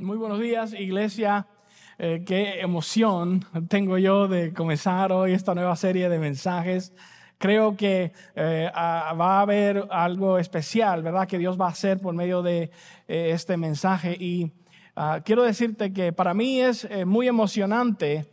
Muy buenos días, iglesia. Eh, qué emoción tengo yo de comenzar hoy esta nueva serie de mensajes. Creo que eh, va a haber algo especial, ¿verdad? Que Dios va a hacer por medio de eh, este mensaje. Y ah, quiero decirte que para mí es muy emocionante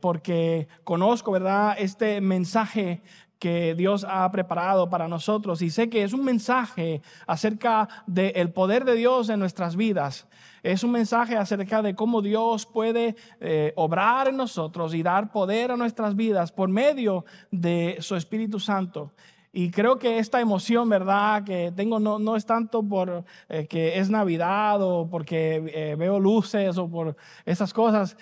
porque conozco, ¿verdad? Este mensaje que Dios ha preparado para nosotros y sé que es un mensaje acerca del poder de Dios en nuestras vidas. Es un mensaje acerca de cómo Dios puede eh, obrar en nosotros y dar poder a nuestras vidas por medio de su Espíritu Santo. Y creo que esta emoción, ¿verdad?, que tengo no, no es tanto por eh, que es Navidad o porque eh, veo luces o por esas cosas,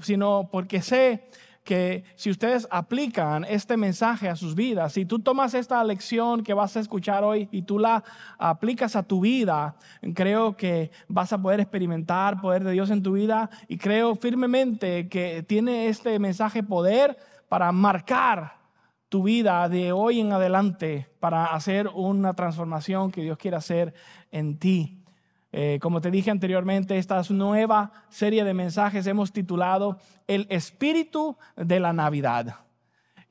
sino porque sé que si ustedes aplican este mensaje a sus vidas, si tú tomas esta lección que vas a escuchar hoy y tú la aplicas a tu vida, creo que vas a poder experimentar poder de Dios en tu vida y creo firmemente que tiene este mensaje poder para marcar tu vida de hoy en adelante, para hacer una transformación que Dios quiere hacer en ti. Eh, como te dije anteriormente, esta nueva serie de mensajes hemos titulado El espíritu de la Navidad.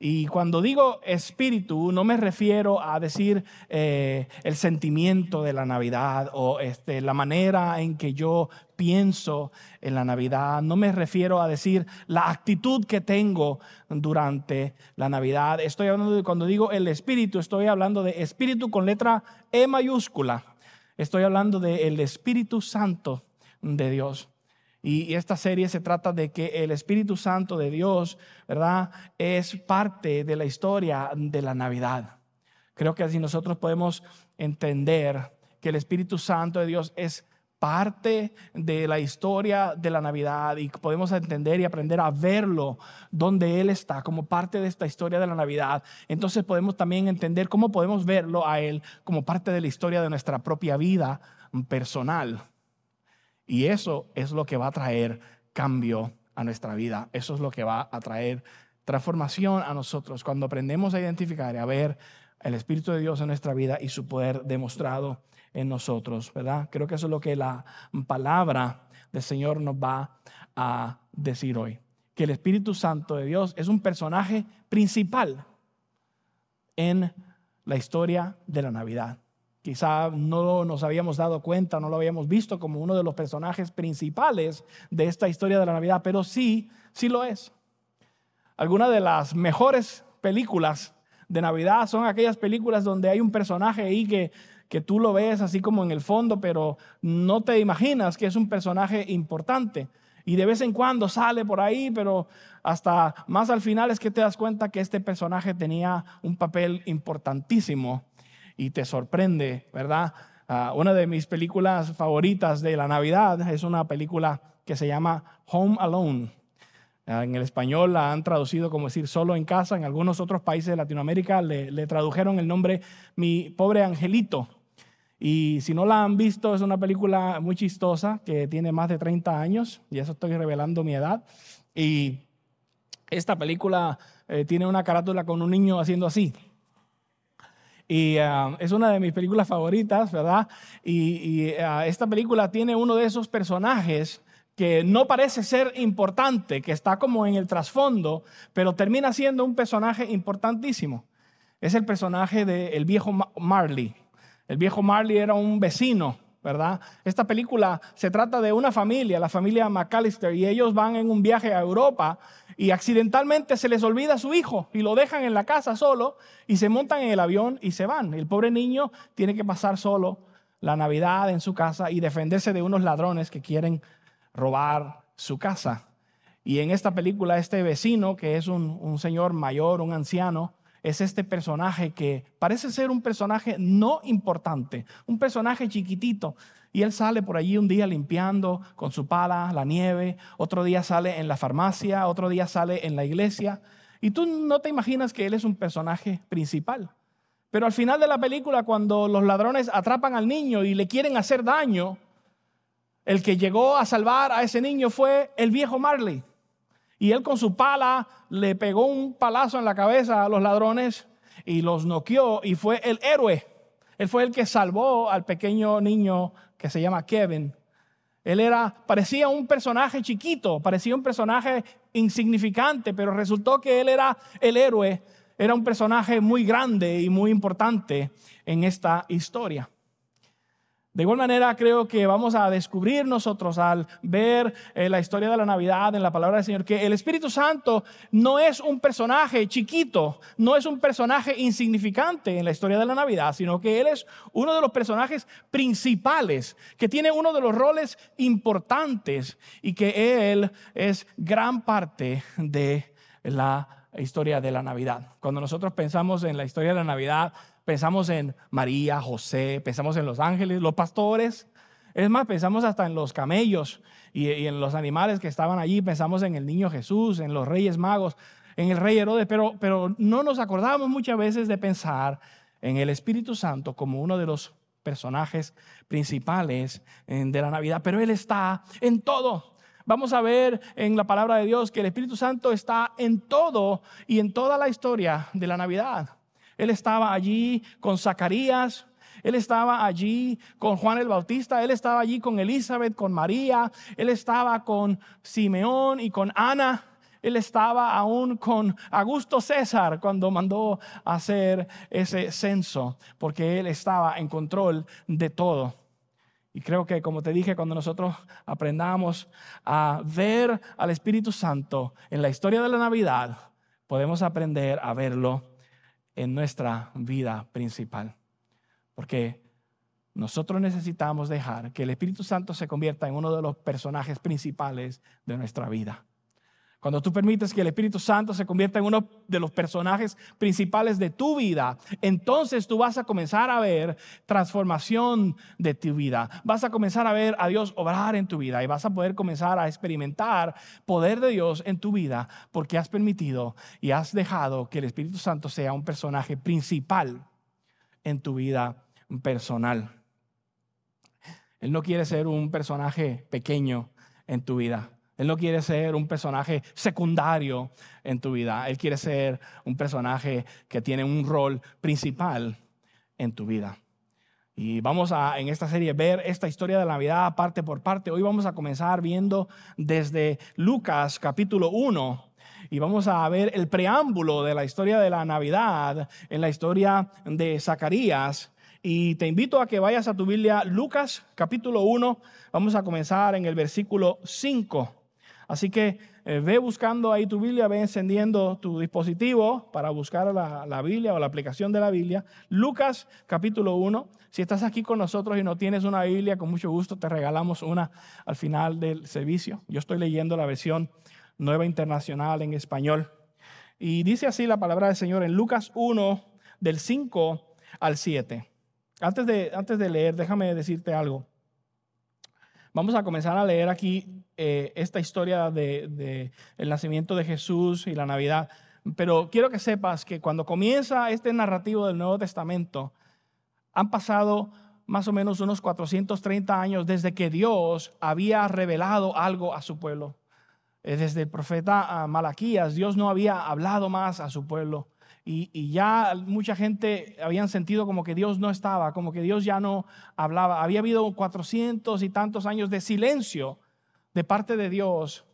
Y cuando digo espíritu, no me refiero a decir eh, el sentimiento de la Navidad o este, la manera en que yo pienso en la Navidad. No me refiero a decir la actitud que tengo durante la Navidad. Estoy hablando de, cuando digo el espíritu, estoy hablando de espíritu con letra E mayúscula. Estoy hablando del Espíritu Santo de Dios. Y esta serie se trata de que el Espíritu Santo de Dios, ¿verdad? Es parte de la historia de la Navidad. Creo que así nosotros podemos entender que el Espíritu Santo de Dios es parte de la historia de la Navidad y podemos entender y aprender a verlo donde Él está como parte de esta historia de la Navidad, entonces podemos también entender cómo podemos verlo a Él como parte de la historia de nuestra propia vida personal. Y eso es lo que va a traer cambio a nuestra vida, eso es lo que va a traer transformación a nosotros cuando aprendemos a identificar y a ver el Espíritu de Dios en nuestra vida y su poder demostrado en nosotros, ¿verdad? Creo que eso es lo que la palabra del Señor nos va a decir hoy. Que el Espíritu Santo de Dios es un personaje principal en la historia de la Navidad. Quizá no nos habíamos dado cuenta, no lo habíamos visto como uno de los personajes principales de esta historia de la Navidad, pero sí, sí lo es. Algunas de las mejores películas de Navidad son aquellas películas donde hay un personaje ahí que que tú lo ves así como en el fondo, pero no te imaginas que es un personaje importante. Y de vez en cuando sale por ahí, pero hasta más al final es que te das cuenta que este personaje tenía un papel importantísimo y te sorprende, ¿verdad? Ah, una de mis películas favoritas de la Navidad es una película que se llama Home Alone. Ah, en el español la han traducido como decir solo en casa. En algunos otros países de Latinoamérica le, le tradujeron el nombre Mi pobre angelito. Y si no la han visto, es una película muy chistosa que tiene más de 30 años, y eso estoy revelando mi edad. Y esta película eh, tiene una carátula con un niño haciendo así. Y ah, es una de mis películas favoritas, ¿verdad? Y, ah, esta película tiene uno de esos personajes que no parece ser importante, que está como en el trasfondo, pero termina siendo un personaje importantísimo. Es el personaje del viejo Marley. El viejo Marley era un vecino, ¿verdad? Esta película se trata de una familia, la familia McAllister, y ellos van en un viaje a Europa y accidentalmente se les olvida su hijo y lo dejan en la casa solo y se montan en el avión y se van. El pobre niño tiene que pasar solo la Navidad en su casa y defenderse de unos ladrones que quieren robar su casa. Y en esta película este vecino, que es un, señor mayor, un anciano, es este personaje que parece ser un personaje no importante, un personaje chiquitito. Y él sale por allí un día limpiando con su pala la nieve, otro día sale en la farmacia, otro día sale en la iglesia. Y tú no te imaginas que él es un personaje principal. Pero al final de la película, cuando los ladrones atrapan al niño y le quieren hacer daño, el que llegó a salvar a ese niño fue el viejo Marley. Y él con su pala le pegó un palazo en la cabeza a los ladrones y los noqueó y fue el héroe. Él fue el que salvó al pequeño niño que se llama Kevin. Él era, parecía un personaje chiquito, parecía un personaje insignificante, pero resultó que él era el héroe, era un personaje muy grande y muy importante en esta historia. De igual manera, creo que vamos a descubrir nosotros al ver eh, la historia de la Navidad en la palabra del Señor, que el Espíritu Santo no es un personaje chiquito, no es un personaje insignificante en la historia de la Navidad, sino que Él es uno de los personajes principales, que tiene uno de los roles importantes y que Él es gran parte de la historia de la Navidad. Cuando nosotros pensamos en la historia de la Navidad, pensamos en María, José, pensamos en los ángeles, los pastores. Es más, pensamos hasta en los camellos y, en los animales que estaban allí. Pensamos en el niño Jesús, en los reyes magos, en el rey Herodes, pero, pero no nos acordamos muchas veces de pensar en el Espíritu Santo como uno de los personajes principales de la Navidad. Pero Él está en todo. Vamos a ver en la palabra de Dios que el Espíritu Santo está en todo y en toda la historia de la Navidad. Él estaba allí con Zacarías, él estaba allí con Juan el Bautista, él estaba allí con Elizabeth, con María, él estaba con Simeón y con Ana. Él estaba aún con Augusto César cuando mandó hacer ese censo, porque él estaba en control de todo. Y creo que, como te dije, cuando nosotros aprendamos a ver al Espíritu Santo en la historia de la Navidad, podemos aprender a verlo en nuestra vida principal. Porque nosotros necesitamos dejar que el Espíritu Santo se convierta en uno de los personajes principales de nuestra vida. Cuando tú permites que el Espíritu Santo se convierta en uno de los personajes principales de tu vida, entonces tú vas a comenzar a ver transformación de tu vida. Vas a comenzar a ver a Dios obrar en tu vida y vas a poder comenzar a experimentar poder de Dios en tu vida porque has permitido y has dejado que el Espíritu Santo sea un personaje principal en tu vida personal. Él no quiere ser un personaje pequeño en tu vida. Él no quiere ser un personaje secundario en tu vida. Él quiere ser un personaje que tiene un rol principal en tu vida. Y vamos a en esta serie ver esta historia de la Navidad parte por parte. Hoy vamos a comenzar viendo desde Lucas capítulo 1 y vamos a ver el preámbulo de la historia de la Navidad en la historia de Zacarías y te invito a que vayas a tu Biblia, Lucas capítulo 1. Vamos a comenzar en el versículo 5. Así que eh, ve buscando ahí tu Biblia, ve encendiendo tu dispositivo para buscar la, Biblia o la aplicación de la Biblia. Lucas capítulo 1. Si estás aquí con nosotros y no tienes una Biblia, con mucho gusto te regalamos una al final del servicio. Yo estoy leyendo la versión nueva internacional en español. Y dice así la palabra del Señor en Lucas 1, del 5 al 7. Antes de, antes de leer, déjame decirte algo. Vamos a comenzar a leer aquí eh, esta historia del de, el nacimiento de Jesús y la Navidad. Pero quiero que sepas que cuando comienza este narrativo del Nuevo Testamento, han pasado más o menos unos 430 años desde que Dios había revelado algo a su pueblo. Eh, desde el profeta ah, Malaquías, Dios no había hablado más a su pueblo y, ya mucha gente habían sentido como que Dios no estaba, como que Dios ya no hablaba. Había habido cuatrocientos y tantos años de silencio de parte de Dios.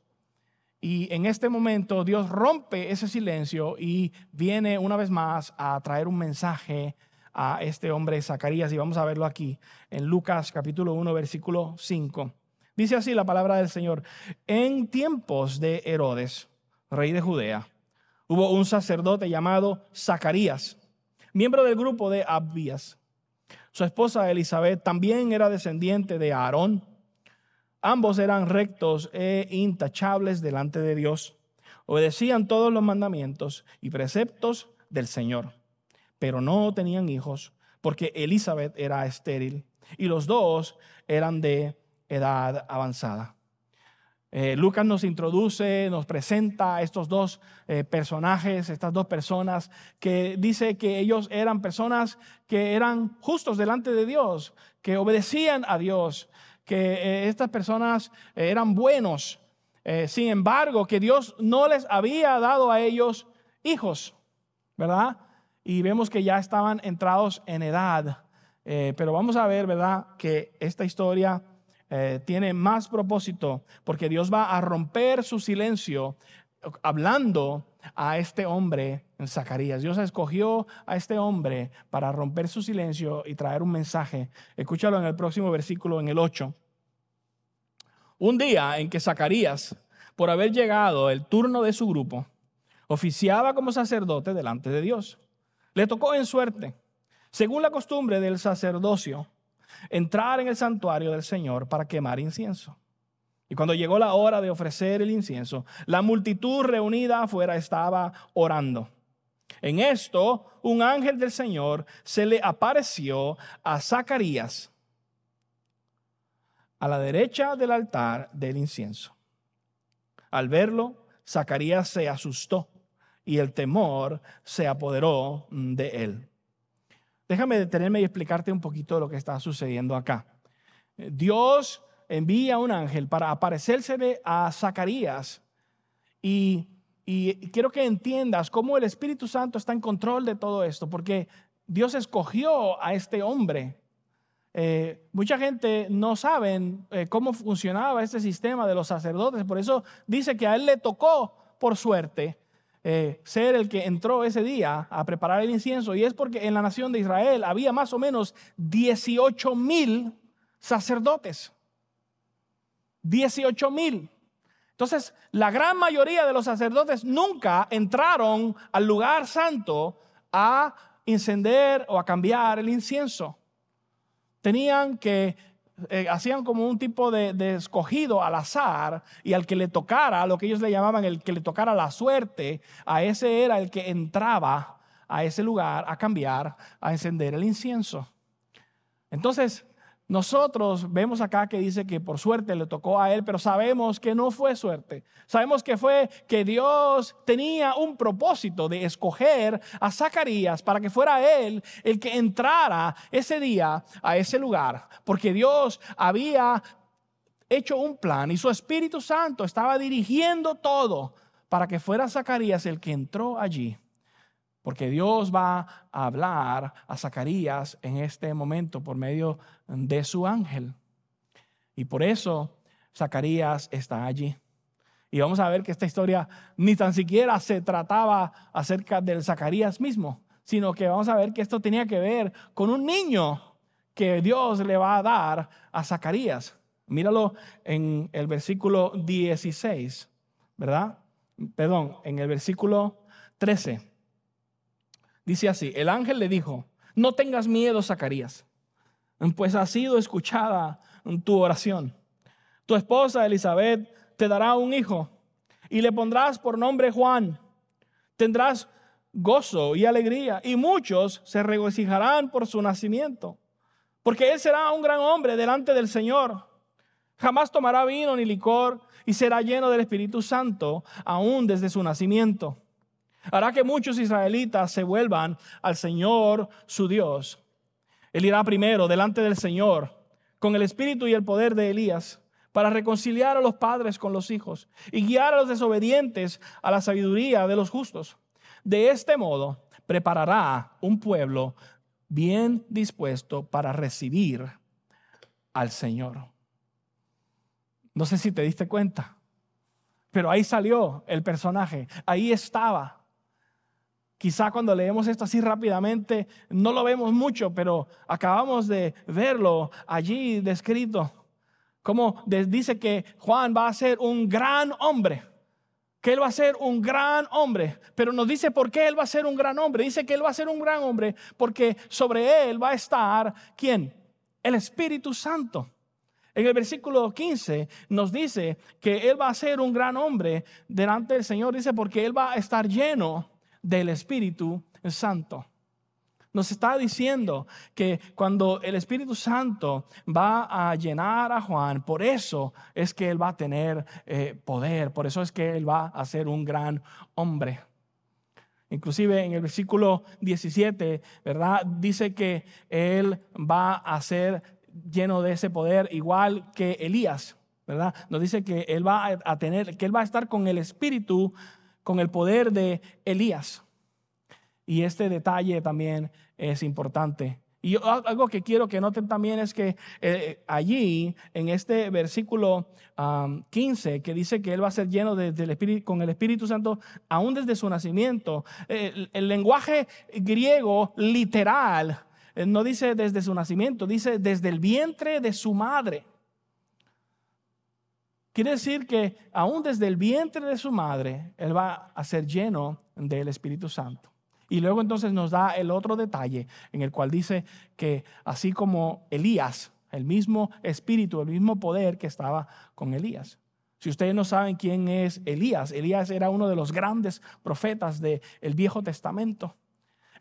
Y en este momento Dios rompe ese silencio y viene una vez más a traer un mensaje a este hombre Zacarías. Y vamos a verlo aquí en Lucas capítulo 1, versículo 5. Dice así la palabra del Señor. En tiempos de Herodes, rey de Judea, hubo un sacerdote llamado Zacarías, miembro del grupo de Abías. Su esposa Elizabeth también era descendiente de Aarón. Ambos eran rectos e intachables delante de Dios. Obedecían todos los mandamientos y preceptos del Señor, pero no tenían hijos porque Elizabeth era estéril y los dos eran de edad avanzada. Eh, Lucas nos introduce, nos presenta a estos dos eh, personajes, estas dos personas, que dice que ellos eran personas que eran justos delante de Dios, que obedecían a Dios, que eh, estas personas eran buenos. sin embargo, que Dios no les había dado a ellos hijos, ¿verdad? Y vemos que ya estaban entrados en edad. pero vamos a ver, ¿verdad? Que esta historia eh, tiene más propósito porque Dios va a romper su silencio hablando a este hombre en Zacarías. Dios escogió a este hombre para romper su silencio y traer un mensaje. Escúchalo en el próximo versículo, en el 8. Un día en que Zacarías, por haber llegado el turno de su grupo, oficiaba como sacerdote delante de Dios. Le tocó en suerte, según la costumbre del sacerdocio, entrar en el santuario del Señor para quemar incienso. Y cuando llegó la hora de ofrecer el incienso, la multitud reunida afuera estaba orando. En esto, un ángel del Señor se le apareció a Zacarías a la derecha del altar del incienso. Al verlo, Zacarías se asustó y el temor se apoderó de él. Déjame detenerme y explicarte un poquito lo que está sucediendo acá. Dios envía un ángel para aparecérsele a Zacarías y, quiero que entiendas cómo el Espíritu Santo está en control de todo esto, porque Dios escogió a este hombre. Eh, mucha gente no sabe eh, cómo funcionaba este sistema de los sacerdotes, por eso dice que a él le tocó, por suerte, eh, ser el que entró ese día a preparar el incienso. Y es porque en la nación de Israel había más o menos 18 mil sacerdotes. 18 mil. Entonces, la gran mayoría de los sacerdotes nunca entraron al lugar santo a encender o a cambiar el incienso. Tenían que, eh, hacían como un tipo de, de, escogido al azar y al que le tocara, lo que ellos le llamaban el que le tocara la suerte, a ese era el que entraba a ese lugar a cambiar, a encender el incienso. Entonces, nosotros vemos acá que dice que por suerte le tocó a él, pero sabemos que no fue suerte. Sabemos que fue que Dios tenía un propósito de escoger a Zacarías para que fuera él el que entrara ese día a ese lugar, porque Dios había hecho un plan y su Espíritu Santo estaba dirigiendo todo para que fuera Zacarías el que entró allí. Porque Dios va a hablar a Zacarías en este momento por medio de su ángel. Y por eso Zacarías está allí. Y vamos a ver que esta historia ni tan siquiera se trataba acerca del Zacarías mismo, sino que vamos a ver que esto tenía que ver con un niño que Dios le va a dar a Zacarías. Míralo en el versículo 16, ¿verdad? Perdón, en el versículo 13. Dice así, el ángel le dijo, no tengas miedo, Zacarías, pues ha sido escuchada tu oración. Tu esposa Elizabeth te dará un hijo y le pondrás por nombre Juan. Tendrás gozo y alegría y muchos se regocijarán por su nacimiento, porque él será un gran hombre delante del Señor. Jamás tomará vino ni licor y será lleno del Espíritu Santo aún desde su nacimiento hará que muchos israelitas se vuelvan al Señor su Dios. Él irá primero delante del Señor con el espíritu y el poder de Elías para reconciliar a los padres con los hijos y guiar a los desobedientes a la sabiduría de los justos. De este modo preparará un pueblo bien dispuesto para recibir al Señor. No sé si te diste cuenta, pero ahí salió el personaje, ahí estaba. Quizá cuando leemos esto así rápidamente no lo vemos mucho, pero acabamos de verlo allí descrito. Como dice que Juan va a ser un gran hombre, que él va a ser un gran hombre, pero nos dice por qué él va a ser un gran hombre. Dice que él va a ser un gran hombre porque sobre él va a estar, ¿quién? El Espíritu Santo. En el versículo 15 nos dice que él va a ser un gran hombre delante del Señor, dice porque él va a estar lleno del Espíritu Santo. Nos está diciendo que cuando el Espíritu Santo va a llenar a Juan, por eso es que él va a tener eh, poder, por eso es que él va a ser un gran hombre. Inclusive en el versículo 17, ¿verdad? Dice que él va a ser lleno de ese poder igual que Elías, ¿verdad? Nos dice que él va a tener, que él va a estar con el Espíritu con el poder de Elías. Y este detalle también es importante Y algo que quiero que noten también es que eh, allí, en este versículo 15, que dice que Él va a ser lleno espíritu, con el Espíritu Santo aún desde su nacimiento, el, el lenguaje griego literal eh, no dice desde su nacimiento, dice desde el vientre de su madre. Quiere decir que aún desde el vientre de su madre, Él va a ser lleno del Espíritu Santo. Y luego entonces nos da el otro detalle en el cual dice que así como Elías, el mismo espíritu, el mismo poder que estaba con Elías. Si ustedes no saben quién es Elías, Elías era uno de los grandes profetas del Viejo Testamento.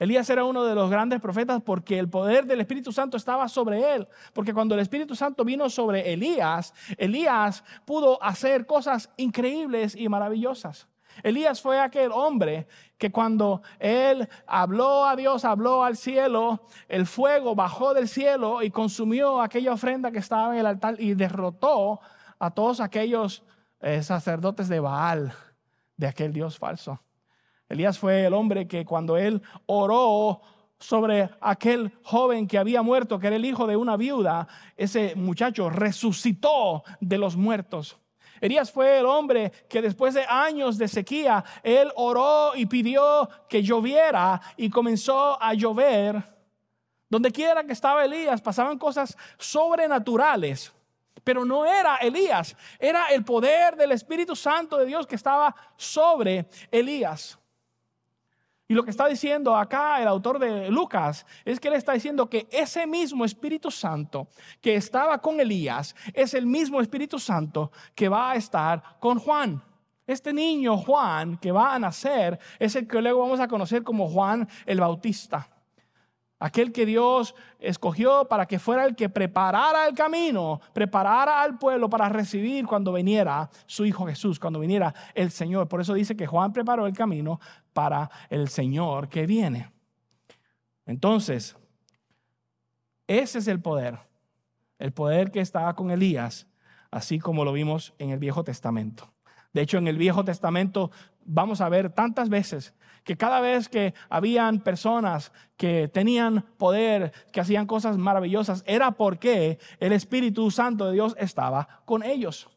Elías era uno de los grandes profetas porque el poder del Espíritu Santo estaba sobre él. Porque cuando el Espíritu Santo vino sobre Elías, Elías pudo hacer cosas increíbles y maravillosas. Elías fue aquel hombre que cuando él habló a Dios, habló al cielo, el fuego bajó del cielo y consumió aquella ofrenda que estaba en el altar y derrotó a todos aquellos eh, sacerdotes de Baal, de aquel Dios falso. Elías fue el hombre que cuando él oró sobre aquel joven que había muerto, que era el hijo de una viuda, ese muchacho resucitó de los muertos. Elías fue el hombre que después de años de sequía, él oró y pidió que lloviera y comenzó a llover. Donde quiera que estaba Elías, pasaban cosas sobrenaturales. Pero no era Elías, era el poder del Espíritu Santo de Dios que estaba sobre Elías. Y lo que está diciendo acá el autor de Lucas es que él está diciendo que ese mismo Espíritu Santo que estaba con Elías es el mismo Espíritu Santo que va a estar con Juan. Este niño Juan que va a nacer es el que luego vamos a conocer como Juan el Bautista. Aquel que Dios escogió para que fuera el que preparara el camino, preparara al pueblo para recibir cuando viniera su Hijo Jesús, cuando viniera el Señor. Por eso dice que Juan preparó el camino para el Señor que viene. Entonces, ese es el poder, el poder que estaba con Elías, así como lo vimos en el Viejo Testamento. De hecho, en el Viejo Testamento vamos a ver tantas veces que cada vez que habían personas que tenían poder, que hacían cosas maravillosas, era porque el Espíritu Santo de Dios estaba con ellos.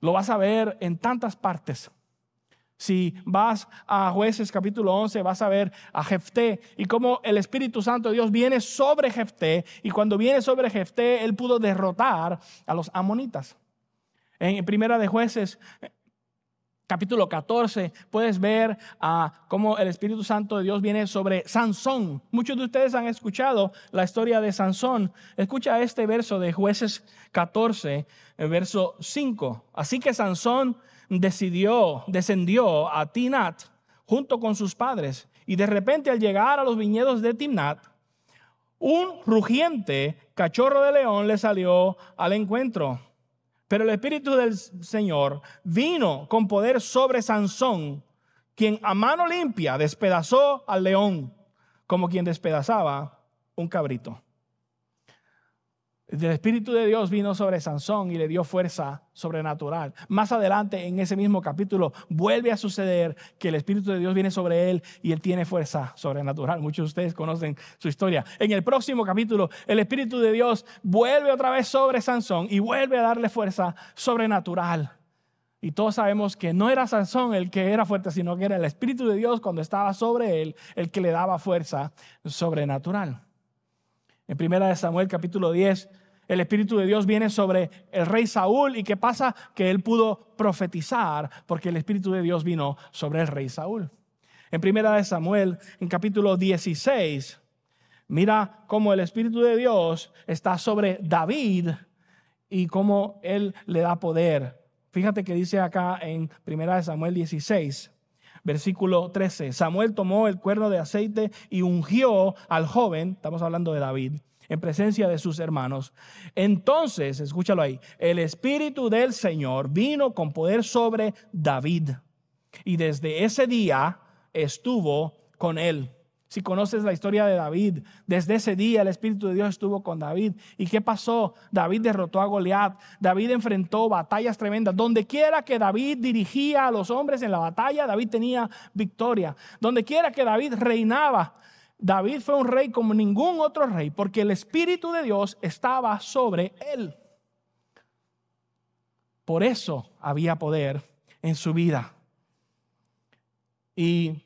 Lo vas a ver en tantas partes. Si vas a jueces capítulo 11, vas a ver a Jefté y cómo el Espíritu Santo de Dios viene sobre Jefté y cuando viene sobre Jefté, él pudo derrotar a los amonitas. En primera de jueces capítulo 14, puedes ver ah, cómo el Espíritu Santo de Dios viene sobre Sansón. Muchos de ustedes han escuchado la historia de Sansón. Escucha este verso de jueces 14, el verso 5. Así que Sansón decidió, descendió a Tinat junto con sus padres. Y de repente al llegar a los viñedos de Timnat, un rugiente cachorro de león le salió al encuentro. Pero el Espíritu del Señor vino con poder sobre Sansón, quien a mano limpia despedazó al león, como quien despedazaba un cabrito. El Espíritu de Dios vino sobre Sansón y le dio fuerza sobrenatural. Más adelante en ese mismo capítulo vuelve a suceder que el Espíritu de Dios viene sobre él y él tiene fuerza sobrenatural. Muchos de ustedes conocen su historia. En el próximo capítulo el Espíritu de Dios vuelve otra vez sobre Sansón y vuelve a darle fuerza sobrenatural. Y todos sabemos que no era Sansón el que era fuerte, sino que era el Espíritu de Dios cuando estaba sobre él el que le daba fuerza sobrenatural. En primera de Samuel capítulo 10, el Espíritu de Dios viene sobre el rey Saúl y qué pasa que él pudo profetizar porque el Espíritu de Dios vino sobre el rey Saúl. En primera de Samuel, en capítulo 16, mira cómo el Espíritu de Dios está sobre David y cómo él le da poder. Fíjate que dice acá en primera de Samuel 16, versículo 13. Samuel tomó el cuerno de aceite y ungió al joven, estamos hablando de David, en presencia de sus hermanos. Entonces, escúchalo ahí, el Espíritu del Señor vino con poder sobre David y desde ese día estuvo con él. Si conoces la historia de David, desde ese día el Espíritu de Dios estuvo con David. ¿Y qué pasó? David derrotó a Goliat. David enfrentó batallas tremendas. Donde quiera que David dirigía a los hombres en la batalla, David tenía victoria. Donde quiera que David reinaba, David fue un rey como ningún otro rey, porque el Espíritu de Dios estaba sobre él. Por eso había poder en su vida. Y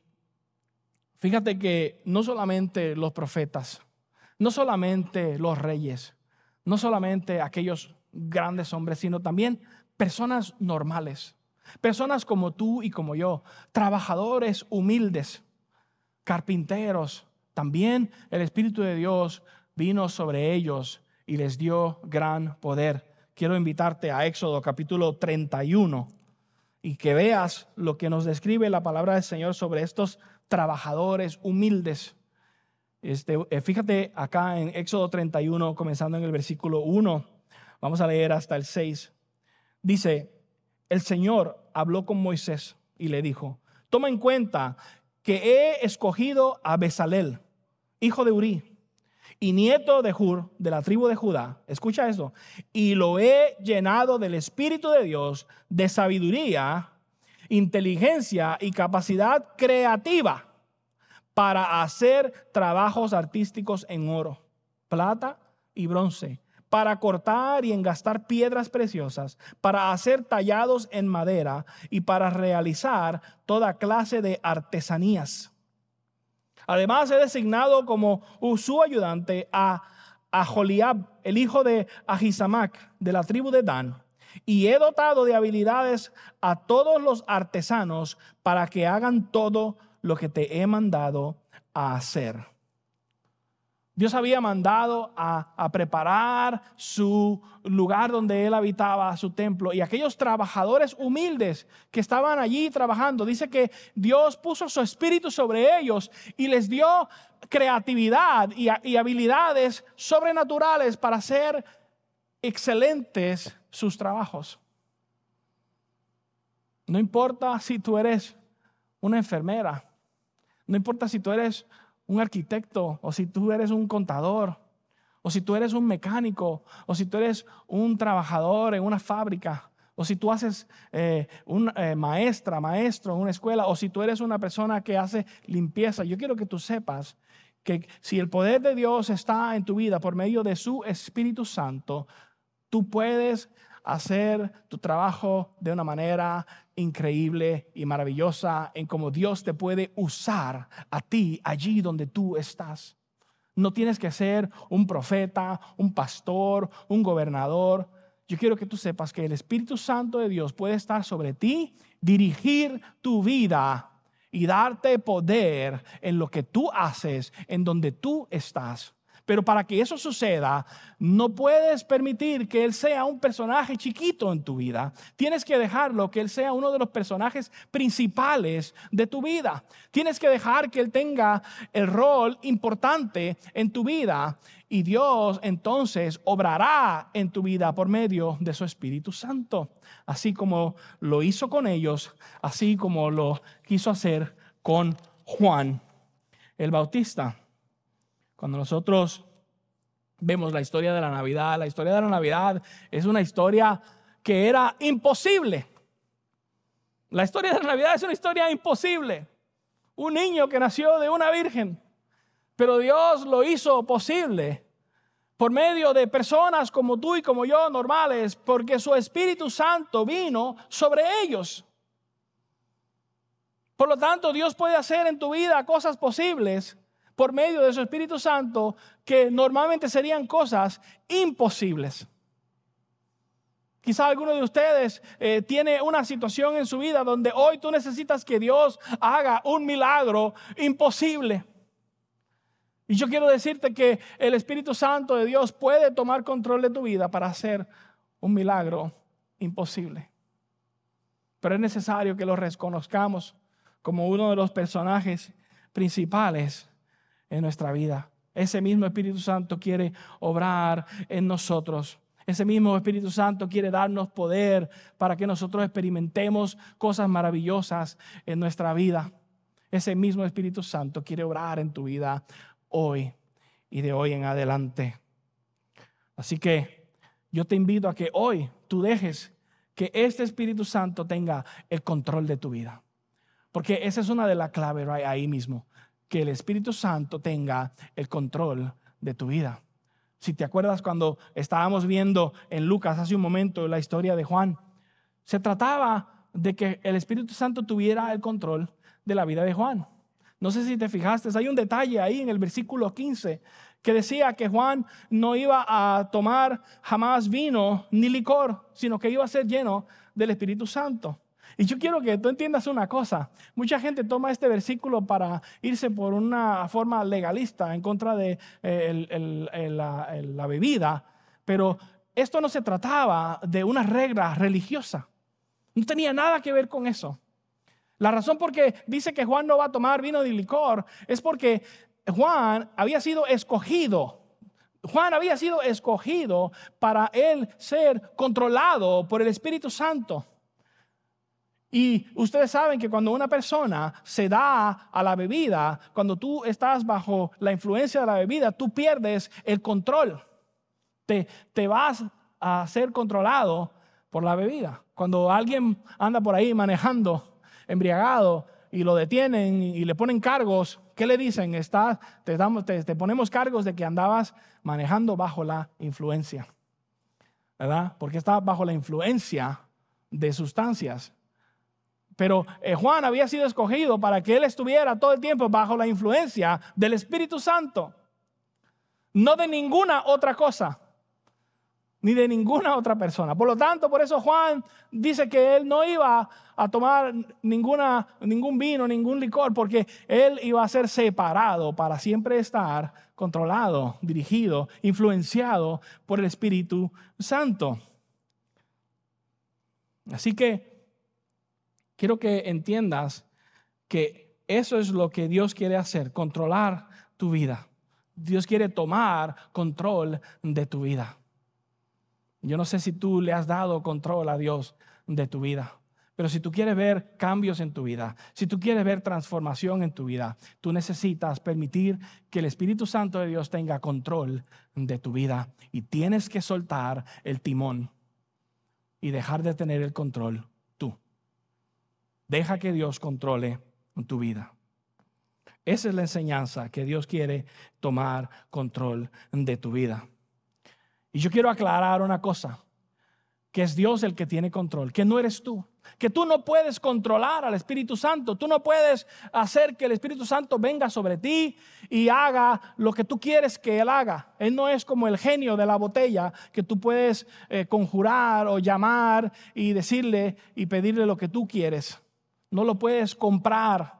fíjate que no solamente los profetas, no solamente los reyes, no solamente aquellos grandes hombres, sino también personas normales, personas como tú y como yo, trabajadores humildes, carpinteros, también el Espíritu de Dios vino sobre ellos y les dio gran poder. Quiero invitarte a Éxodo capítulo 31 y que veas lo que nos describe la palabra del Señor sobre estos trabajadores humildes. Este, eh, fíjate acá en Éxodo 31, comenzando en el versículo 1, vamos a leer hasta el 6. Dice, el Señor habló con Moisés y le dijo, toma en cuenta que he escogido a Besalel, hijo de Uri, y nieto de Hur, de la tribu de Judá. Escucha esto. Y lo he llenado del Espíritu de Dios, de sabiduría, inteligencia y capacidad creativa para hacer trabajos artísticos en oro, plata y bronce para cortar y engastar piedras preciosas, para hacer tallados en madera y para realizar toda clase de artesanías. Además, he designado como su ayudante a, a Joliab, el hijo de Ahisamac, de la tribu de Dan, y he dotado de habilidades a todos los artesanos para que hagan todo lo que te he mandado a hacer. Dios había mandado a, preparar su lugar donde él habitaba, su templo. Y aquellos trabajadores humildes que estaban allí trabajando, dice que Dios puso su espíritu sobre ellos y les dio creatividad y, habilidades sobrenaturales para hacer excelentes sus trabajos. No importa si tú eres una enfermera, no importa si tú eres un arquitecto, o si tú eres un contador, o si tú eres un mecánico, o si tú eres un trabajador en una fábrica, o si tú haces eh, una eh, maestra, maestro en una escuela, o si tú eres una persona que hace limpieza. Yo quiero que tú sepas que si el poder de Dios está en tu vida por medio de su Espíritu Santo, tú puedes hacer tu trabajo de una manera increíble y maravillosa en cómo Dios te puede usar a ti allí donde tú estás. No tienes que ser un profeta, un pastor, un gobernador. Yo quiero que tú sepas que el Espíritu Santo de Dios puede estar sobre ti, dirigir tu vida y darte poder en lo que tú haces, en donde tú estás. Pero para que eso suceda, no puedes permitir que Él sea un personaje chiquito en tu vida. Tienes que dejarlo que Él sea uno de los personajes principales de tu vida. Tienes que dejar que Él tenga el rol importante en tu vida. Y Dios entonces obrará en tu vida por medio de su Espíritu Santo. Así como lo hizo con ellos, así como lo quiso hacer con Juan el Bautista. Cuando nosotros vemos la historia de la Navidad, la historia de la Navidad es una historia que era imposible. La historia de la Navidad es una historia imposible. Un niño que nació de una virgen, pero Dios lo hizo posible por medio de personas como tú y como yo, normales, porque su Espíritu Santo vino sobre ellos. Por lo tanto, Dios puede hacer en tu vida cosas posibles por medio de su Espíritu Santo que normalmente serían cosas imposibles. Quizá alguno de ustedes eh, tiene una situación en su vida donde hoy tú necesitas que Dios haga un milagro imposible. Y yo quiero decirte que el Espíritu Santo de Dios puede tomar control de tu vida para hacer un milagro imposible. Pero es necesario que lo reconozcamos como uno de los personajes principales en nuestra vida. Ese mismo Espíritu Santo quiere obrar en nosotros. Ese mismo Espíritu Santo quiere darnos poder para que nosotros experimentemos cosas maravillosas en nuestra vida. Ese mismo Espíritu Santo quiere obrar en tu vida hoy y de hoy en adelante. Así que yo te invito a que hoy tú dejes que este Espíritu Santo tenga el control de tu vida. Porque esa es una de las claves ahí mismo que el Espíritu Santo tenga el control de tu vida. Si te acuerdas cuando estábamos viendo en Lucas hace un momento la historia de Juan, se trataba de que el Espíritu Santo tuviera el control de la vida de Juan. No sé si te fijaste, hay un detalle ahí en el versículo 15 que decía que Juan no iba a tomar jamás vino ni licor, sino que iba a ser lleno del Espíritu Santo. Y yo quiero que tú entiendas una cosa. Mucha gente toma este versículo para irse por una forma legalista en contra de eh, la, bebida, pero esto no se trataba de una regla religiosa. No tenía nada que ver con eso. La razón por qué dice que Juan no va a tomar vino ni licor es porque Juan había sido escogido. Juan había sido escogido para él ser controlado por el Espíritu Santo. Y ustedes saben que cuando una persona se da a la bebida, cuando tú estás bajo la influencia de la bebida, tú pierdes el control. Te, te vas a ser controlado por la bebida. Cuando alguien anda por ahí manejando embriagado y lo detienen y le ponen cargos, ¿qué le dicen? Está, te, damos, te, te ponemos cargos de que andabas manejando bajo la influencia. ¿Verdad? Porque está bajo la influencia de sustancias. Pero eh, Juan había sido escogido para que él estuviera todo el tiempo bajo la influencia del Espíritu Santo. No de ninguna otra cosa, ni de ninguna otra persona. Por lo tanto, por eso Juan dice que él no iba a tomar ninguna, ningún vino, ningún licor, porque él iba a ser separado para siempre estar controlado, dirigido, influenciado por el Espíritu Santo. Así que quiero que entiendas que eso es lo que Dios quiere hacer, controlar tu vida. Dios quiere tomar control de tu vida. Yo no sé si tú le has dado control a Dios de tu vida, pero si tú quieres ver cambios en tu vida, si tú quieres ver transformación en tu vida, tú necesitas permitir que el Espíritu Santo de Dios tenga control de tu vida y tienes que soltar el timón y dejar de tener el control Deja que Dios controle tu vida. Esa es la enseñanza que Dios quiere tomar control de tu vida. Y yo quiero aclarar una cosa, que es Dios el que tiene control, que no eres tú, que tú no puedes controlar al Espíritu Santo, tú no puedes hacer que el Espíritu Santo venga sobre ti y haga lo que tú quieres que Él haga. Él no es como el genio de la botella que tú puedes eh, conjurar o llamar y decirle y pedirle lo que tú quieres. No lo puedes comprar.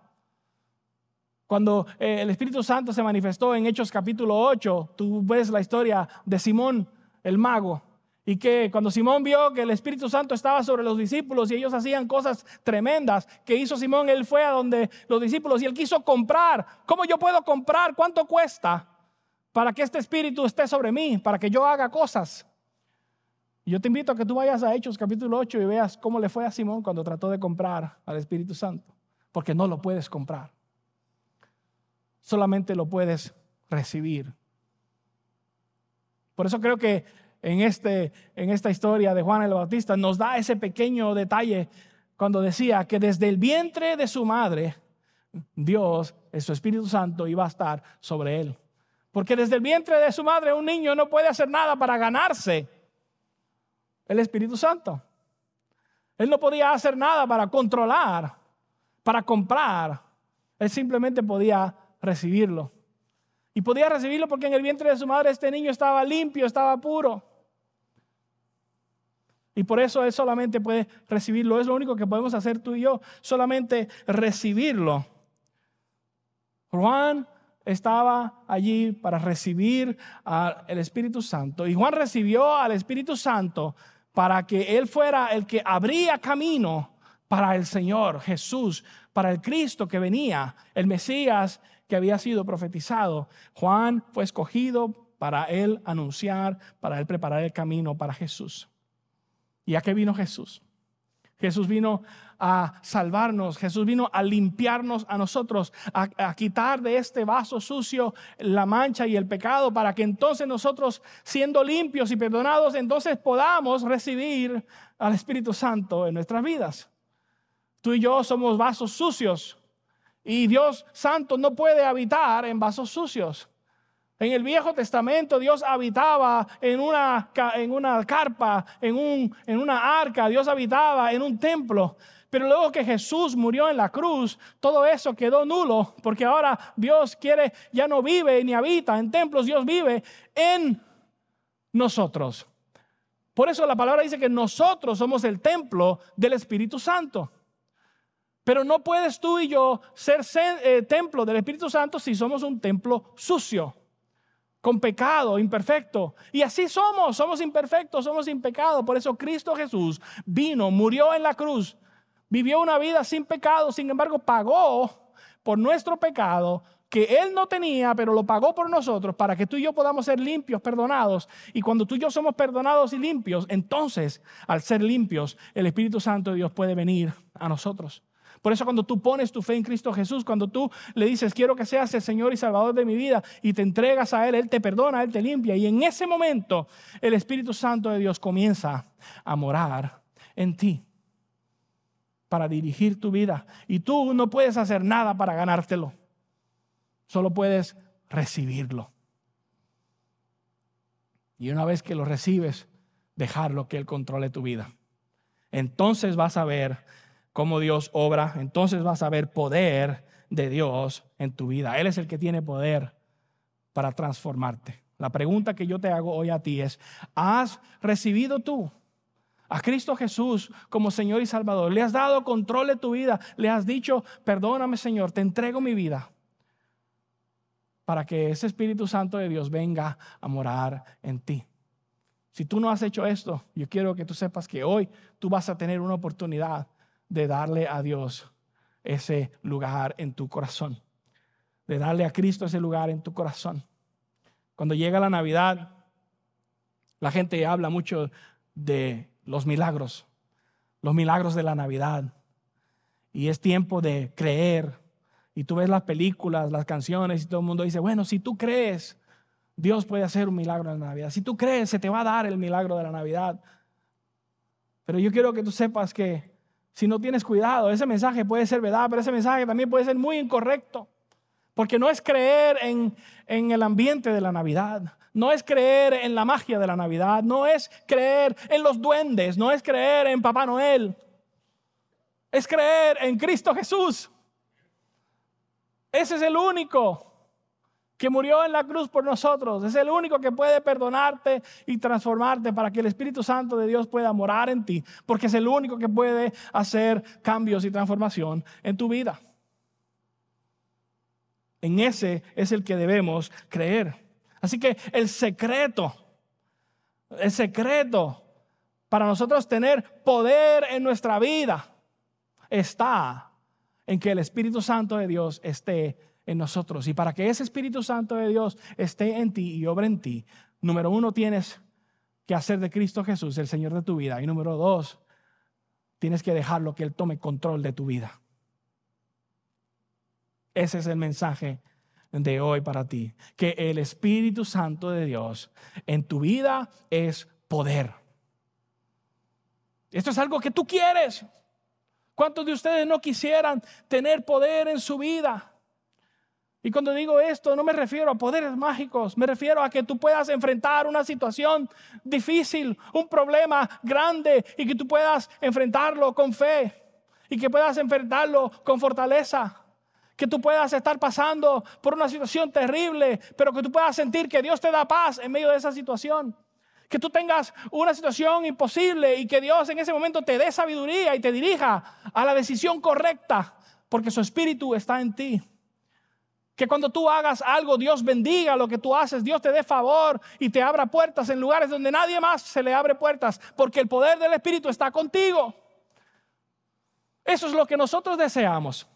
Cuando eh, el Espíritu Santo se manifestó en Hechos capítulo 8, tú ves la historia de Simón, el mago, y que cuando Simón vio que el Espíritu Santo estaba sobre los discípulos y ellos hacían cosas tremendas, que hizo Simón? Él fue a donde los discípulos y él quiso comprar. ¿Cómo yo puedo comprar? ¿Cuánto cuesta para que este Espíritu esté sobre mí, para que yo haga cosas? Yo te invito a que tú vayas a Hechos capítulo 8 y veas cómo le fue a Simón cuando trató de comprar al Espíritu Santo, porque no lo puedes comprar. Solamente lo puedes recibir. Por eso creo que en, este, en esta historia de Juan el Bautista nos da ese pequeño detalle cuando decía que desde el vientre de su madre, Dios, su Espíritu Santo, iba a estar sobre él. Porque desde el vientre de su madre un niño no puede hacer nada para ganarse el Espíritu Santo. Él no podía hacer nada para controlar, para comprar. Él simplemente podía recibirlo. Y podía recibirlo porque en el vientre de su madre este niño estaba limpio, estaba puro. Y por eso él solamente puede recibirlo. Es lo único que podemos hacer tú y yo, solamente recibirlo. Juan estaba allí para recibir al Espíritu Santo. Y Juan recibió al Espíritu Santo para que Él fuera el que abría camino para el Señor Jesús, para el Cristo que venía, el Mesías que había sido profetizado. Juan fue escogido para Él anunciar, para Él preparar el camino para Jesús. ¿Y a qué vino Jesús? Jesús vino a salvarnos, Jesús vino a limpiarnos a nosotros, a, quitar de este vaso sucio la mancha y el pecado, para que entonces nosotros, siendo limpios y perdonados, entonces podamos recibir al Espíritu Santo en nuestras vidas. Tú y yo somos vasos sucios Y Dios Santo no puede habitar en vasos sucios. En el Viejo Testamento Dios habitaba en una, en una carpa, en, un, en una arca, Dios habitaba en un templo. Pero luego que Jesús murió en la cruz, todo eso quedó nulo, porque ahora Dios quiere, ya no vive ni habita en templos, Dios vive en nosotros. Por eso la palabra dice que nosotros somos el templo del Espíritu Santo. Pero no puedes tú y yo ser eh, templo del Espíritu Santo si somos un templo sucio, con pecado, imperfecto. Y así somos, somos imperfectos, somos sin pecado. Por eso Cristo Jesús vino, murió en la cruz Vivió una vida sin pecado, sin embargo pagó por nuestro pecado que Él no tenía, pero lo pagó por nosotros para que tú y yo podamos ser limpios, perdonados. Y cuando tú y yo somos perdonados y limpios, entonces al ser limpios, el Espíritu Santo de Dios puede venir a nosotros. Por eso cuando tú pones tu fe en Cristo Jesús, cuando tú le dices, quiero que seas el Señor y Salvador de mi vida, y te entregas a Él, Él te perdona, Él te limpia. Y en ese momento el Espíritu Santo de Dios comienza a morar en ti para dirigir tu vida. Y tú no puedes hacer nada para ganártelo. Solo puedes recibirlo. Y una vez que lo recibes, dejarlo que Él controle tu vida. Entonces vas a ver cómo Dios obra. Entonces vas a ver poder de Dios en tu vida. Él es el que tiene poder para transformarte. La pregunta que yo te hago hoy a ti es, ¿has recibido tú a Cristo Jesús como Señor y Salvador. Le has dado control de tu vida. Le has dicho, perdóname Señor, te entrego mi vida. Para que ese Espíritu Santo de Dios venga a morar en ti. Si tú no has hecho esto, yo quiero que tú sepas que hoy tú vas a tener una oportunidad de darle a Dios ese lugar en tu corazón. De darle a Cristo ese lugar en tu corazón. Cuando llega la Navidad, la gente habla mucho de los milagros, los milagros de la Navidad. Y es tiempo de creer. Y tú ves las películas, las canciones y todo el mundo dice, bueno, si tú crees, Dios puede hacer un milagro en la Navidad. Si tú crees, se te va a dar el milagro de la Navidad. Pero yo quiero que tú sepas que si no tienes cuidado, ese mensaje puede ser verdad, pero ese mensaje también puede ser muy incorrecto. Porque no es creer en, en el ambiente de la Navidad no es creer en la magia de la Navidad, no es creer en los duendes, no es creer en Papá Noel, es creer en Cristo Jesús. Ese es el único que murió en la cruz por nosotros. Es el único que puede perdonarte y transformarte para que el Espíritu Santo de Dios pueda morar en ti, porque es el único que puede hacer cambios y transformación en tu vida. En ese es el que debemos creer. Así que el secreto, el secreto para nosotros tener poder en nuestra vida está en que el Espíritu Santo de Dios esté en nosotros. Y para que ese Espíritu Santo de Dios esté en ti y obre en ti, número uno, tienes que hacer de Cristo Jesús el Señor de tu vida. Y número dos, tienes que dejarlo que Él tome control de tu vida. Ese es el mensaje de hoy para ti, que el Espíritu Santo de Dios en tu vida es poder. Esto es algo que tú quieres. ¿Cuántos de ustedes no quisieran tener poder en su vida? Y cuando digo esto, no me refiero a poderes mágicos, me refiero a que tú puedas enfrentar una situación difícil, un problema grande y que tú puedas enfrentarlo con fe y que puedas enfrentarlo con fortaleza que tú puedas estar pasando por una situación terrible, pero que tú puedas sentir que Dios te da paz en medio de esa situación. Que tú tengas una situación imposible y que Dios en ese momento te dé sabiduría y te dirija a la decisión correcta, porque su espíritu está en ti. Que cuando tú hagas algo, Dios bendiga lo que tú haces, Dios te dé favor y te abra puertas en lugares donde nadie más se le abre puertas, porque el poder del Espíritu está contigo. Eso es lo que nosotros deseamos.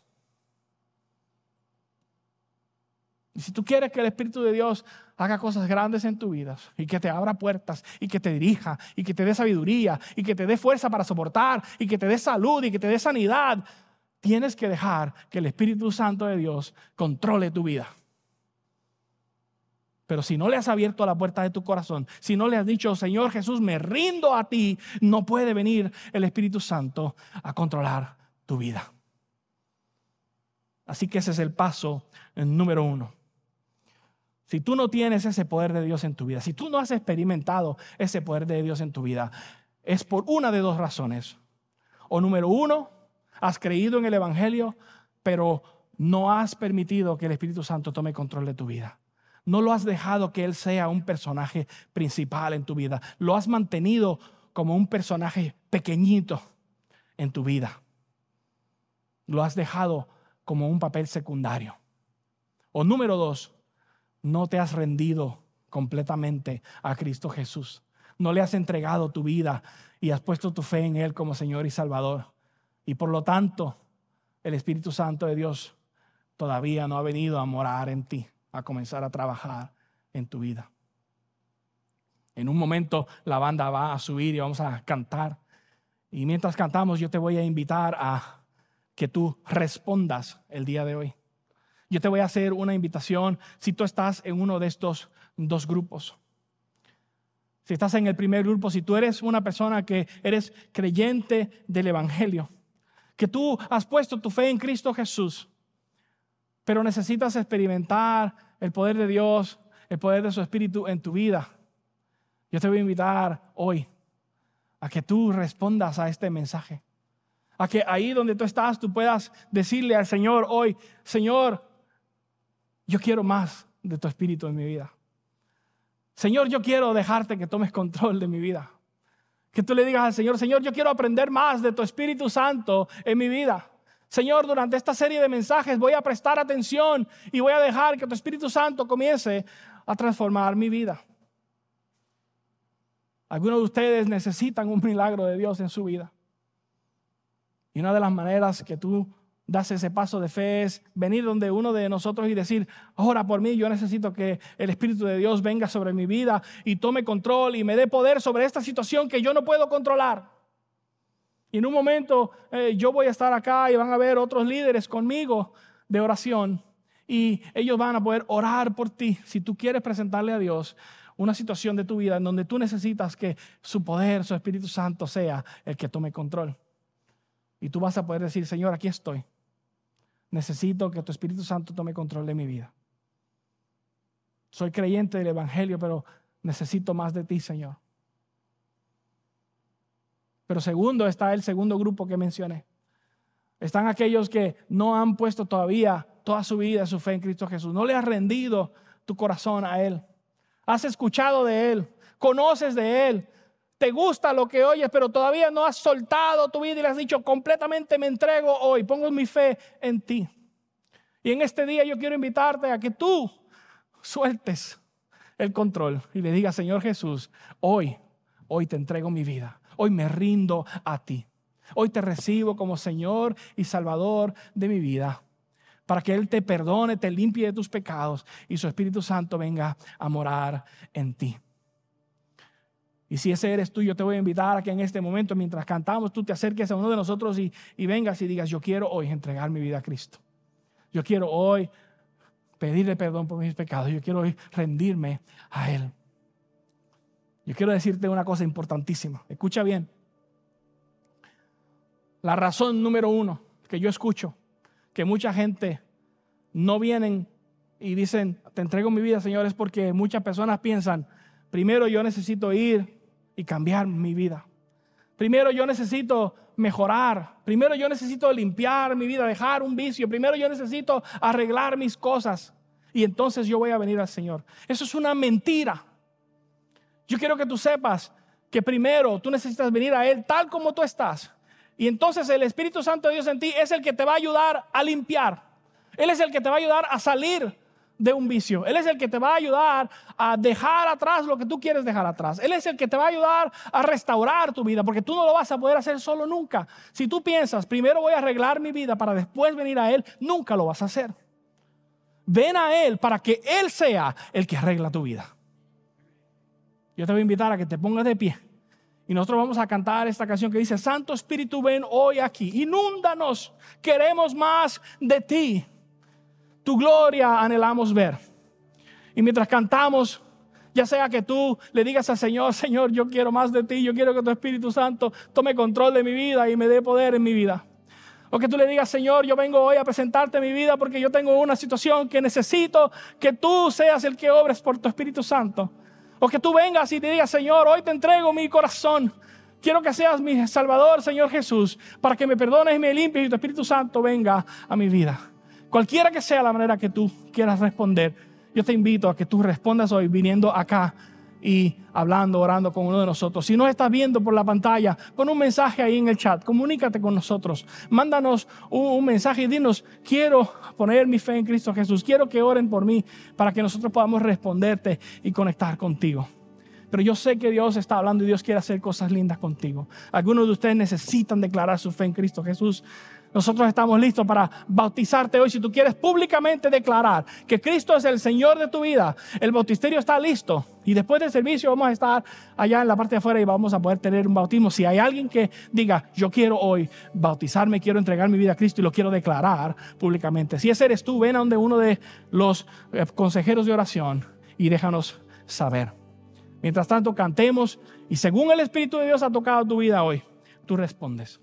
Y si tú quieres que el Espíritu de Dios haga cosas grandes en tu vida y que te abra puertas y que te dirija y que te dé sabiduría y que te dé fuerza para soportar y que te dé salud y que te dé sanidad, tienes que dejar que el Espíritu Santo de Dios controle tu vida. Pero si no le has abierto la puerta de tu corazón, si no le has dicho, Señor Jesús, me rindo a ti, no puede venir el Espíritu Santo a controlar tu vida. Así que ese es el paso número uno. Si tú no tienes ese poder de Dios en tu vida, si tú no has experimentado ese poder de Dios en tu vida, es por una de dos razones. O número uno, has creído en el Evangelio, pero no has permitido que el Espíritu Santo tome control de tu vida. No lo has dejado que Él sea un personaje principal en tu vida. Lo has mantenido como un personaje pequeñito en tu vida. Lo has dejado como un papel secundario. O número dos, no te has rendido completamente a Cristo Jesús. No le has entregado tu vida y has puesto tu fe en Él como Señor y Salvador. Y por lo tanto, el Espíritu Santo de Dios todavía no ha venido a morar en ti, a comenzar a trabajar en tu vida. En un momento la banda va a subir y vamos a cantar. Y mientras cantamos yo te voy a invitar a que tú respondas el día de hoy. Yo te voy a hacer una invitación si tú estás en uno de estos dos grupos. Si estás en el primer grupo, si tú eres una persona que eres creyente del Evangelio, que tú has puesto tu fe en Cristo Jesús, pero necesitas experimentar el poder de Dios, el poder de su Espíritu en tu vida. Yo te voy a invitar hoy a que tú respondas a este mensaje. A que ahí donde tú estás tú puedas decirle al Señor hoy, Señor, yo quiero más de tu Espíritu en mi vida. Señor, yo quiero dejarte que tomes control de mi vida. Que tú le digas al Señor, Señor, yo quiero aprender más de tu Espíritu Santo en mi vida. Señor, durante esta serie de mensajes voy a prestar atención y voy a dejar que tu Espíritu Santo comience a transformar mi vida. Algunos de ustedes necesitan un milagro de Dios en su vida. Y una de las maneras que tú das ese paso de fe es venir donde uno de nosotros y decir, ora por mí, yo necesito que el Espíritu de Dios venga sobre mi vida y tome control y me dé poder sobre esta situación que yo no puedo controlar. Y en un momento eh, yo voy a estar acá y van a ver otros líderes conmigo de oración y ellos van a poder orar por ti si tú quieres presentarle a Dios una situación de tu vida en donde tú necesitas que su poder, su Espíritu Santo sea el que tome control. Y tú vas a poder decir, Señor, aquí estoy necesito que tu Espíritu Santo tome control de mi vida. Soy creyente del Evangelio, pero necesito más de ti, Señor. Pero segundo está el segundo grupo que mencioné. Están aquellos que no han puesto todavía toda su vida su fe en Cristo Jesús. No le has rendido tu corazón a Él. Has escuchado de Él, conoces de Él, te gusta lo que oyes, pero todavía no has soltado tu vida y le has dicho, completamente me entrego hoy, pongo mi fe en ti. Y en este día yo quiero invitarte a que tú sueltes el control y le digas, Señor Jesús, hoy, hoy te entrego mi vida, hoy me rindo a ti, hoy te recibo como Señor y Salvador de mi vida para que Él te perdone, te limpie de tus pecados y su Espíritu Santo venga a morar en ti. Y si ese eres tú, yo te voy a invitar a que en este momento, mientras cantamos, tú te acerques a uno de nosotros y, vengas y digas, yo quiero hoy entregar mi vida a Cristo. Yo quiero hoy pedirle perdón por mis pecados. Yo quiero hoy rendirme a Él. Yo quiero decirte una cosa importantísima. Escucha bien. La razón número uno que yo escucho, que mucha gente no vienen y dicen, te entrego mi vida, Señor, es porque muchas personas piensan, primero yo necesito ir y cambiar mi vida. Primero yo necesito mejorar. Primero yo necesito limpiar mi vida, dejar un vicio. Primero yo necesito arreglar mis cosas. Y entonces yo voy a venir al Señor. Eso es una mentira. Yo quiero que tú sepas que primero tú necesitas venir a Él tal como tú estás. Y entonces el Espíritu Santo de Dios en ti es el que te va a ayudar a limpiar. Él es el que te va a ayudar a salir de un vicio. Él es el que te va a ayudar a dejar atrás lo que tú quieres dejar atrás. Él es el que te va a ayudar a restaurar tu vida, porque tú no lo vas a poder hacer solo nunca. Si tú piensas, primero voy a arreglar mi vida para después venir a Él, nunca lo vas a hacer. Ven a Él para que Él sea el que arregla tu vida. Yo te voy a invitar a que te pongas de pie. Y nosotros vamos a cantar esta canción que dice, Santo Espíritu, ven hoy aquí, inúndanos, queremos más de ti. Tu gloria anhelamos ver. Y mientras cantamos, ya sea que tú le digas al Señor, Señor, yo quiero más de ti, yo quiero que tu Espíritu Santo tome control de mi vida y me dé poder en mi vida. O que tú le digas, Señor, yo vengo hoy a presentarte mi vida porque yo tengo una situación que necesito que tú seas el que obres por tu Espíritu Santo. O que tú vengas y te digas, Señor, hoy te entrego mi corazón. Quiero que seas mi Salvador, Señor Jesús, para que me perdones y me limpies y tu Espíritu Santo venga a mi vida. Cualquiera que sea la manera que tú quieras responder, yo te invito a que tú respondas hoy viniendo acá y hablando, orando con uno de nosotros. Si no estás viendo por la pantalla, pon un mensaje ahí en el chat, comunícate con nosotros, mándanos un, mensaje y dinos, quiero poner mi fe en Cristo Jesús, quiero que oren por mí para que nosotros podamos responderte y conectar contigo. Pero yo sé que Dios está hablando y Dios quiere hacer cosas lindas contigo. Algunos de ustedes necesitan declarar su fe en Cristo Jesús. Nosotros estamos listos para bautizarte hoy. Si tú quieres públicamente declarar que Cristo es el Señor de tu vida, el bautisterio está listo. Y después del servicio vamos a estar allá en la parte de afuera y vamos a poder tener un bautismo. Si hay alguien que diga, yo quiero hoy bautizarme, quiero entregar mi vida a Cristo y lo quiero declarar públicamente. Si ese eres tú, ven a donde uno de los eh, consejeros de oración y déjanos saber. Mientras tanto, cantemos y según el Espíritu de Dios ha tocado tu vida hoy, tú respondes.